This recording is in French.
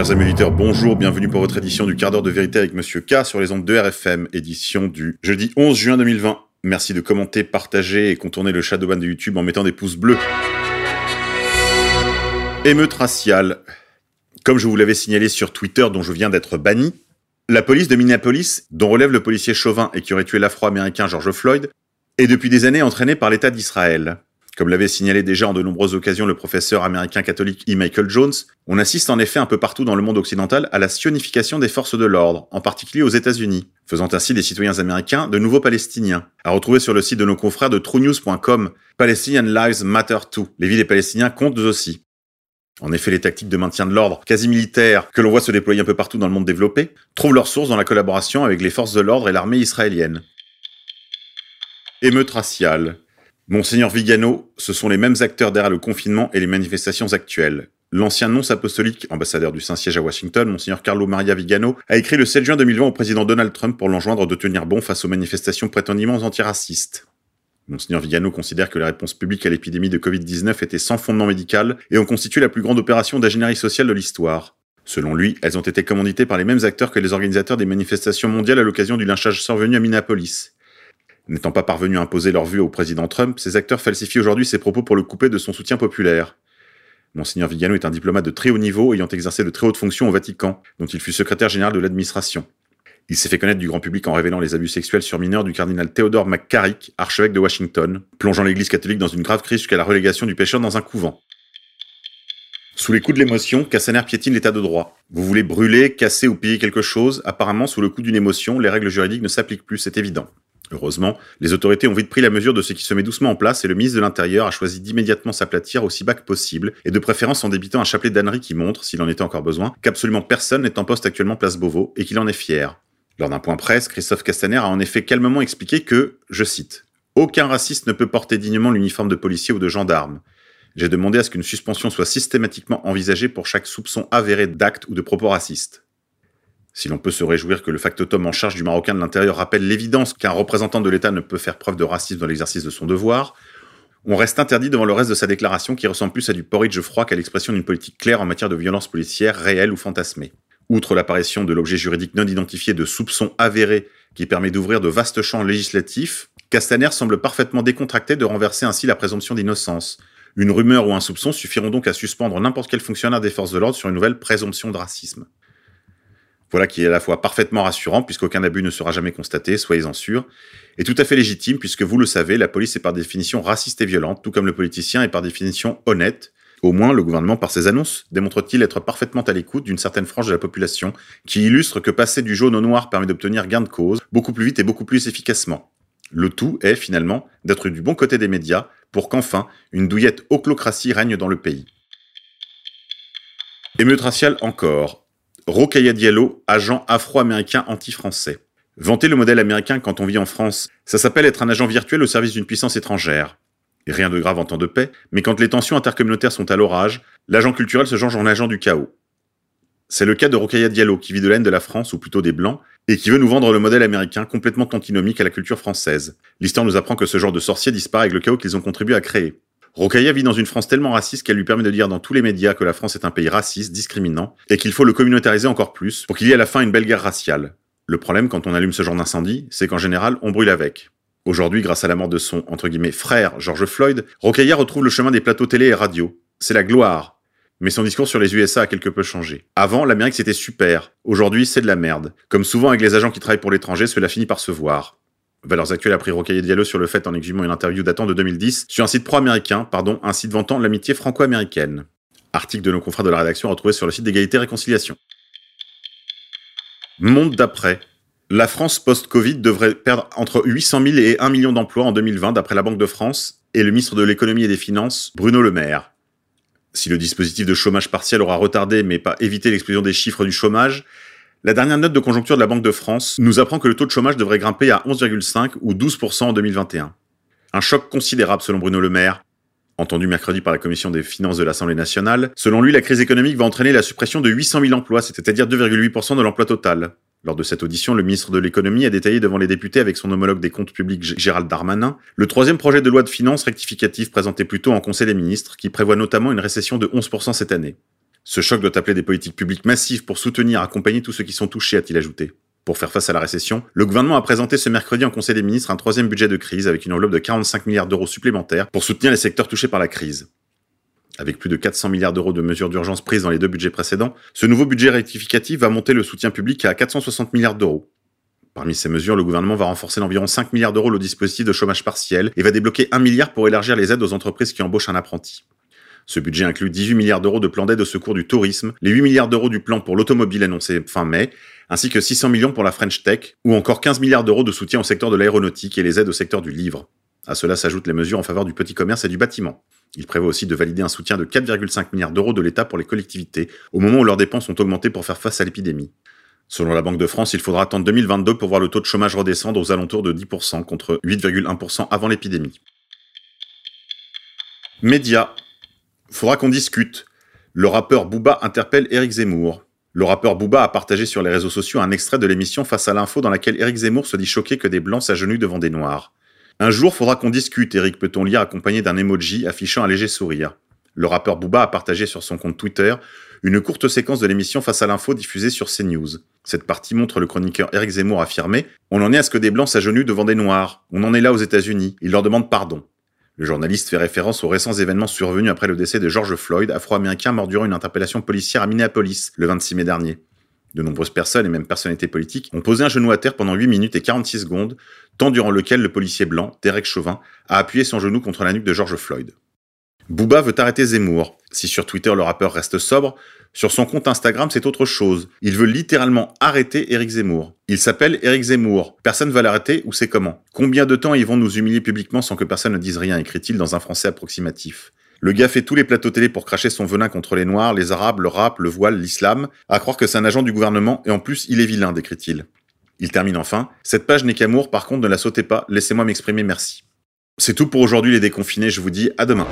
Chers amis auditeurs, bonjour, bienvenue pour votre édition du quart d'heure de vérité avec Monsieur K sur les ondes de RFM, édition du jeudi 11 juin 2020. Merci de commenter, partager et contourner le shadowban de YouTube en mettant des pouces bleus. Émeute raciale. Comme je vous l'avais signalé sur Twitter dont je viens d'être banni, la police de Minneapolis, dont relève le policier chauvin et qui aurait tué l'afro-américain George Floyd, est depuis des années entraînée par l'État d'Israël. Comme l'avait signalé déjà en de nombreuses occasions le professeur américain catholique E. Michael Jones, on assiste en effet un peu partout dans le monde occidental à la sionification des forces de l'ordre, en particulier aux États-Unis, faisant ainsi des citoyens américains de nouveaux Palestiniens. À retrouver sur le site de nos confrères de TrueNews.com, Palestinian Lives Matter Too. Les vies des Palestiniens comptent aussi. En effet, les tactiques de maintien de l'ordre quasi militaires que l'on voit se déployer un peu partout dans le monde développé trouvent leur source dans la collaboration avec les forces de l'ordre et l'armée israélienne. Émeute raciale. Monseigneur Vigano, ce sont les mêmes acteurs derrière le confinement et les manifestations actuelles. L'ancien nonce apostolique, ambassadeur du Saint-Siège à Washington, Monseigneur Carlo Maria Vigano, a écrit le 7 juin 2020 au président Donald Trump pour l'enjoindre de tenir bon face aux manifestations prétendument antiracistes. Monseigneur Vigano considère que la réponse publique à l'épidémie de Covid-19 était sans fondement médical et ont constitué la plus grande opération d'ingénierie sociale de l'histoire. Selon lui, elles ont été commanditées par les mêmes acteurs que les organisateurs des manifestations mondiales à l'occasion du lynchage survenu à Minneapolis. N'étant pas parvenus à imposer leur vue au président Trump, ces acteurs falsifient aujourd'hui ses propos pour le couper de son soutien populaire. Monseigneur Vigano est un diplomate de très haut niveau ayant exercé de très hautes fonctions au Vatican, dont il fut secrétaire général de l'administration. Il s'est fait connaître du grand public en révélant les abus sexuels sur mineurs du cardinal Theodore McCarrick, archevêque de Washington, plongeant l'église catholique dans une grave crise jusqu'à la relégation du pécheur dans un couvent. Sous les coups de l'émotion, Cassaner piétine l'état de droit. Vous voulez brûler, casser ou piller quelque chose, apparemment sous le coup d'une émotion, les règles juridiques ne s'appliquent plus, c'est évident. Heureusement, les autorités ont vite pris la mesure de ce qui se met doucement en place et le ministre de l'Intérieur a choisi d'immédiatement s'aplatir aussi bas que possible et de préférence en débitant un chapelet d'ânerie qui montre, s'il en était encore besoin, qu'absolument personne n'est en poste actuellement place Beauvau et qu'il en est fier. Lors d'un point presse, Christophe Castaner a en effet calmement expliqué que, je cite, Aucun raciste ne peut porter dignement l'uniforme de policier ou de gendarme. J'ai demandé à ce qu'une suspension soit systématiquement envisagée pour chaque soupçon avéré d'acte ou de propos racistes. Si l'on peut se réjouir que le factotum en charge du Marocain de l'Intérieur rappelle l'évidence qu'un représentant de l'État ne peut faire preuve de racisme dans l'exercice de son devoir, on reste interdit devant le reste de sa déclaration qui ressemble plus à du porridge froid qu'à l'expression d'une politique claire en matière de violence policière réelle ou fantasmée. Outre l'apparition de l'objet juridique non identifié de soupçons avérés qui permet d'ouvrir de vastes champs législatifs, Castaner semble parfaitement décontracté de renverser ainsi la présomption d'innocence. Une rumeur ou un soupçon suffiront donc à suspendre n'importe quel fonctionnaire des forces de l'ordre sur une nouvelle présomption de racisme. Voilà qui est à la fois parfaitement rassurant puisqu'aucun abus ne sera jamais constaté, soyez-en sûrs, et tout à fait légitime puisque vous le savez, la police est par définition raciste et violente, tout comme le politicien est par définition honnête. Au moins, le gouvernement, par ses annonces, démontre-t-il être parfaitement à l'écoute d'une certaine frange de la population, qui illustre que passer du jaune au noir permet d'obtenir gain de cause, beaucoup plus vite et beaucoup plus efficacement. Le tout est, finalement, d'être du bon côté des médias, pour qu'enfin, une douillette oclocratie règne dans le pays. Émeute raciale encore. Rokaya Diallo, agent afro-américain anti-français. Vanter le modèle américain quand on vit en France, ça s'appelle être un agent virtuel au service d'une puissance étrangère. rien de grave en temps de paix, mais quand les tensions intercommunautaires sont à l'orage, l'agent culturel se change en agent du chaos. C'est le cas de Rokaya Diallo, qui vit de l'aine de la France, ou plutôt des Blancs, et qui veut nous vendre le modèle américain complètement antinomique à la culture française. L'histoire nous apprend que ce genre de sorciers disparaît avec le chaos qu'ils ont contribué à créer. Rokaya vit dans une France tellement raciste qu'elle lui permet de dire dans tous les médias que la France est un pays raciste, discriminant, et qu'il faut le communautariser encore plus pour qu'il y ait à la fin une belle guerre raciale. Le problème quand on allume ce genre d'incendie, c'est qu'en général, on brûle avec. Aujourd'hui, grâce à la mort de son, entre guillemets, frère, George Floyd, Rokaya retrouve le chemin des plateaux télé et radio. C'est la gloire. Mais son discours sur les USA a quelque peu changé. Avant, l'Amérique c'était super. Aujourd'hui, c'est de la merde. Comme souvent avec les agents qui travaillent pour l'étranger, cela finit par se voir. Valeurs Actuelles a pris Rocaille Diallo sur le fait en exhumant une interview datant de 2010 sur un site pro-américain, pardon, un site vantant l'amitié franco-américaine. Article de nos confrères de la rédaction retrouvé sur le site d'égalité et réconciliation. Monde d'après. La France post-Covid devrait perdre entre 800 000 et 1 million d'emplois en 2020 d'après la Banque de France et le ministre de l'économie et des finances, Bruno Le Maire. Si le dispositif de chômage partiel aura retardé mais pas évité l'explosion des chiffres du chômage, la dernière note de conjoncture de la Banque de France nous apprend que le taux de chômage devrait grimper à 11,5 ou 12% en 2021. Un choc considérable selon Bruno Le Maire, entendu mercredi par la commission des finances de l'Assemblée nationale. Selon lui, la crise économique va entraîner la suppression de 800 000 emplois, c'est-à-dire 2,8% de l'emploi total. Lors de cette audition, le ministre de l'économie a détaillé devant les députés avec son homologue des comptes publics Gérald Darmanin le troisième projet de loi de finances rectificative présenté plus tôt en Conseil des ministres qui prévoit notamment une récession de 11% cette année. Ce choc doit appeler des politiques publiques massives pour soutenir, accompagner tous ceux qui sont touchés, a-t-il ajouté. Pour faire face à la récession, le gouvernement a présenté ce mercredi en Conseil des ministres un troisième budget de crise avec une enveloppe de 45 milliards d'euros supplémentaires pour soutenir les secteurs touchés par la crise. Avec plus de 400 milliards d'euros de mesures d'urgence prises dans les deux budgets précédents, ce nouveau budget rectificatif va monter le soutien public à 460 milliards d'euros. Parmi ces mesures, le gouvernement va renforcer d'environ 5 milliards d'euros le dispositif de chômage partiel et va débloquer 1 milliard pour élargir les aides aux entreprises qui embauchent un apprenti. Ce budget inclut 18 milliards d'euros de plan d'aide au secours du tourisme, les 8 milliards d'euros du plan pour l'automobile annoncé fin mai, ainsi que 600 millions pour la French Tech, ou encore 15 milliards d'euros de soutien au secteur de l'aéronautique et les aides au secteur du livre. À cela s'ajoutent les mesures en faveur du petit commerce et du bâtiment. Il prévoit aussi de valider un soutien de 4,5 milliards d'euros de l'État pour les collectivités, au moment où leurs dépenses ont augmenté pour faire face à l'épidémie. Selon la Banque de France, il faudra attendre 2022 pour voir le taux de chômage redescendre aux alentours de 10% contre 8,1% avant l'épidémie. Média. Faudra qu'on discute. Le rappeur Booba interpelle Éric Zemmour. Le rappeur Booba a partagé sur les réseaux sociaux un extrait de l'émission Face à l'info dans laquelle Éric Zemmour se dit choqué que des blancs s'agenouillent devant des noirs. Un jour, faudra qu'on discute, Eric peut-on lire accompagné d'un emoji affichant un léger sourire. Le rappeur Booba a partagé sur son compte Twitter une courte séquence de l'émission Face à l'info diffusée sur CNews. Cette partie montre le chroniqueur Eric Zemmour affirmer On en est à ce que des blancs s'agenouillent devant des noirs. On en est là aux États-Unis. Il leur demande pardon. Le journaliste fait référence aux récents événements survenus après le décès de George Floyd, afro-américain mort durant une interpellation policière à Minneapolis le 26 mai dernier. De nombreuses personnes et même personnalités politiques ont posé un genou à terre pendant 8 minutes et 46 secondes, temps durant lequel le policier blanc, Derek Chauvin, a appuyé son genou contre la nuque de George Floyd. Booba veut arrêter Zemmour. Si sur Twitter le rappeur reste sobre, sur son compte Instagram c'est autre chose. Il veut littéralement arrêter Eric Zemmour. Il s'appelle Eric Zemmour. Personne va l'arrêter ou c'est comment? Combien de temps ils vont nous humilier publiquement sans que personne ne dise rien écrit-il dans un français approximatif. Le gars fait tous les plateaux télé pour cracher son venin contre les Noirs, les Arabes, le rap, le voile, l'islam, à croire que c'est un agent du gouvernement et en plus il est vilain, décrit-il. Il termine enfin. Cette page n'est qu'amour, par contre ne la sautez pas, laissez-moi m'exprimer merci. C'est tout pour aujourd'hui les déconfinés, je vous dis à demain.